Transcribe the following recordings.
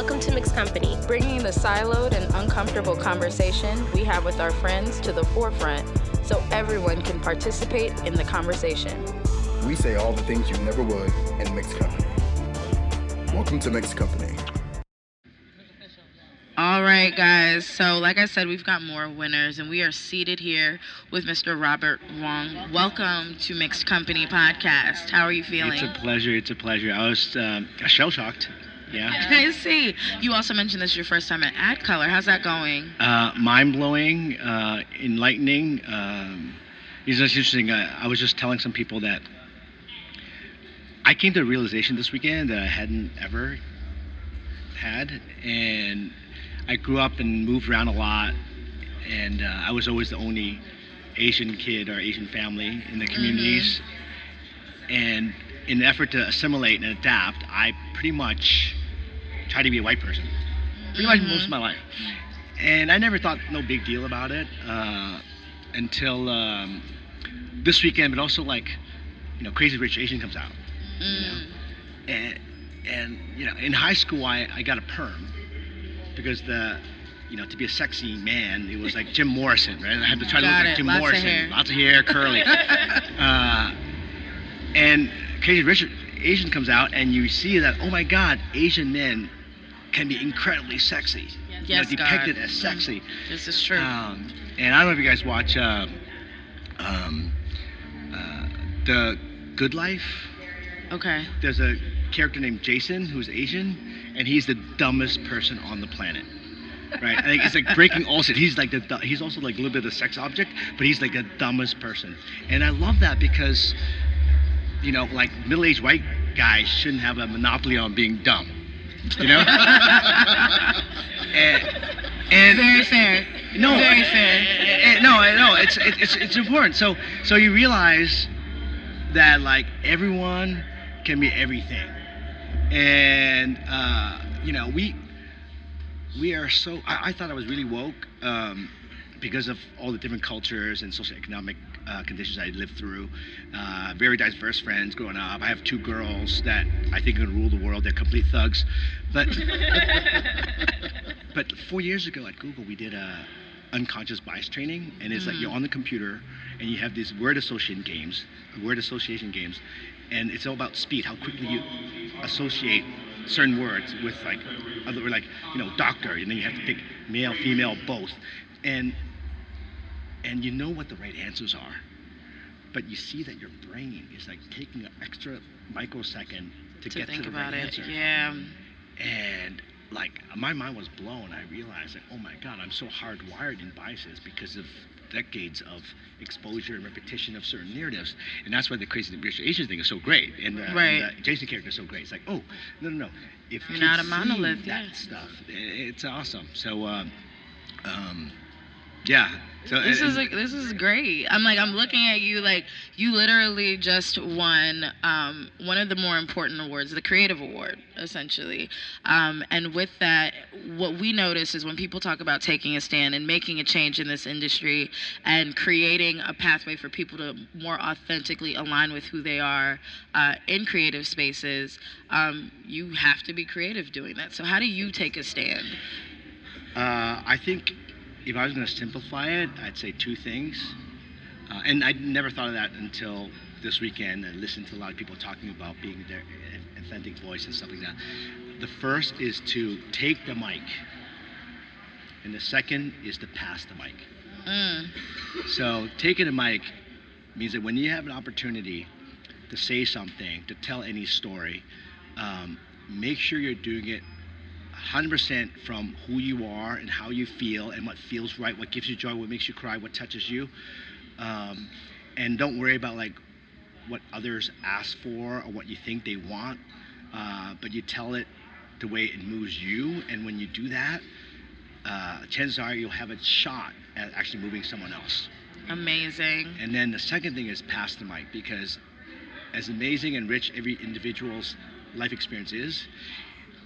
Welcome to Mixed Company. bringing the siloed and uncomfortable conversation we have with our friends to the forefront so everyone can participate in the conversation. We say all the things you never would in mixed company. Welcome to Mixed Company. All right, guys. So, like I said, we've got more winners, and we are seated here with Mr. Robert Wong. Welcome to Mixed Company Podcast. How are you feeling? It's a pleasure. It's a pleasure. I was um, shell shocked. Yeah. I see. You also mentioned this is your first time at ADCOLOR. How's that going? Uh, Mind blowing, uh, enlightening. Um, it's just interesting. Uh, I was just telling some people that I came to a realization this weekend that I hadn't ever had, and I grew up and moved around a lot, and uh, I was always the only Asian kid or Asian family in the communities. And in an effort to assimilate and adapt, I pretty much tried to be a white person, pretty much most of my life. And I never thought no big deal about it uh, until um, this weekend, but also like, you know, Crazy Rich Asian comes out. You know? And, and, you know, in high school, I, I got a perm because the, you know, to be a sexy man, it was like Jim Morrison, right? I had to try to look it. like Jim Lots of Morrison. hair. Lots of hair, curly. uh, and Crazy Rich Asian comes out, and you see that, oh my God, Asian men can be incredibly sexy. you know, depicted God. as sexy. This is true. Um, and I don't know if you guys watch um, um, uh, The Good Life. okay. There's a character named Jason who's Asian, and he's the dumbest person on the planet. Right? I think it's like breaking all shit. He's like the he's also like a little bit of a sex object, but he's like the dumbest person. And I love that because you know, like middle-aged white guys shouldn't have a monopoly on being dumb. You know? and, and Very fair. no, Very fair. eh, no, no. It's it, it's it's important. So so you realize that like everyone can be everything, and uh, you know we we are so. I, I thought I was really woke um, because of all the different cultures and socioeconomic uh, conditions I lived through. Uh, very diverse friends growing up. I have two girls that I think can rule the world. They're complete thugs, but but four years ago at Google, we did a unconscious bias training, and it's like you're on the computer and you have these word association games, word association games, and it's all about speed, how quickly you associate certain words with like other like you know doctor, and then you have to pick male, female, both, and and you know what the right answers are, but you see that your brain is like taking an extra microsecond to, To get think to the about right it. answer Yeah. and like my mind was blown i realized that oh my god i'm so hardwired in biases because of decades of exposure and repetition of certain narratives and that's why the crazy rich asian thing is so great and, uh, Right. and the jason character is so great it's like oh no no no if You're not a monolith, that yeah. stuff it's awesome so um, um yeah so This is like this is great. I'm like I'm looking at you like you literally just won um, one of the more important awards, the Creative Award, essentially. Um, and with that, what we notice is when people talk about taking a stand and making a change in this industry and creating a pathway for people to more authentically align with who they are uh, in creative spaces, um, you have to be creative doing that. So how do you take a stand? Uh, I think if I was going to simplify it, I'd say two things. Uh, and I never thought of that until this weekend. I listened to a lot of people talking about being their authentic voice and stuff like that. The first is to take the mic, and the second is to pass the mic. Mm, So taking a mic means that when you have an opportunity to say something, to tell any story, um, make sure you're doing it 100% from who you are and how you feel and what feels right, what gives you joy, what makes you cry, what touches you. Um, and don't worry about like what others ask for or what you think they want, uh, but you tell it the way it moves you. And when you do that, uh, chances are you'll have a shot at actually moving someone else. amazing. And then the second thing is pass the mic because as amazing and rich every individual's life experience is,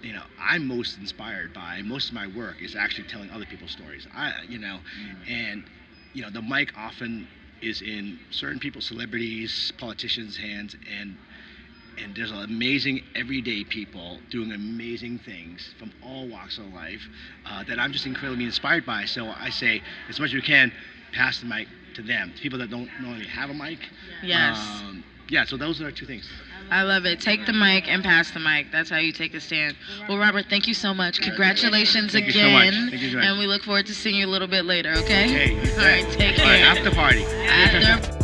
you know, I'm most inspired by most of my work is actually telling other people's stories. I, you know, and you know, the mic often is in certain people's celebrities, politicians' hands, and and there's amazing everyday people doing amazing things from all walks of life uh, that I'm just incredibly inspired by. So I say, as much as we can, pass the mic to them, to people that don't normally have a mic. Yes. Um, yeah. So those are our two things. I love it. Take the mic and pass the mic. That's how you take a stand. Well, Robert, thank you so much. Congratulations Thank you so much. again. Thank you so much. and we look forward to seeing you a little bit later, okay? Okay. All right, take All right, care. after party. After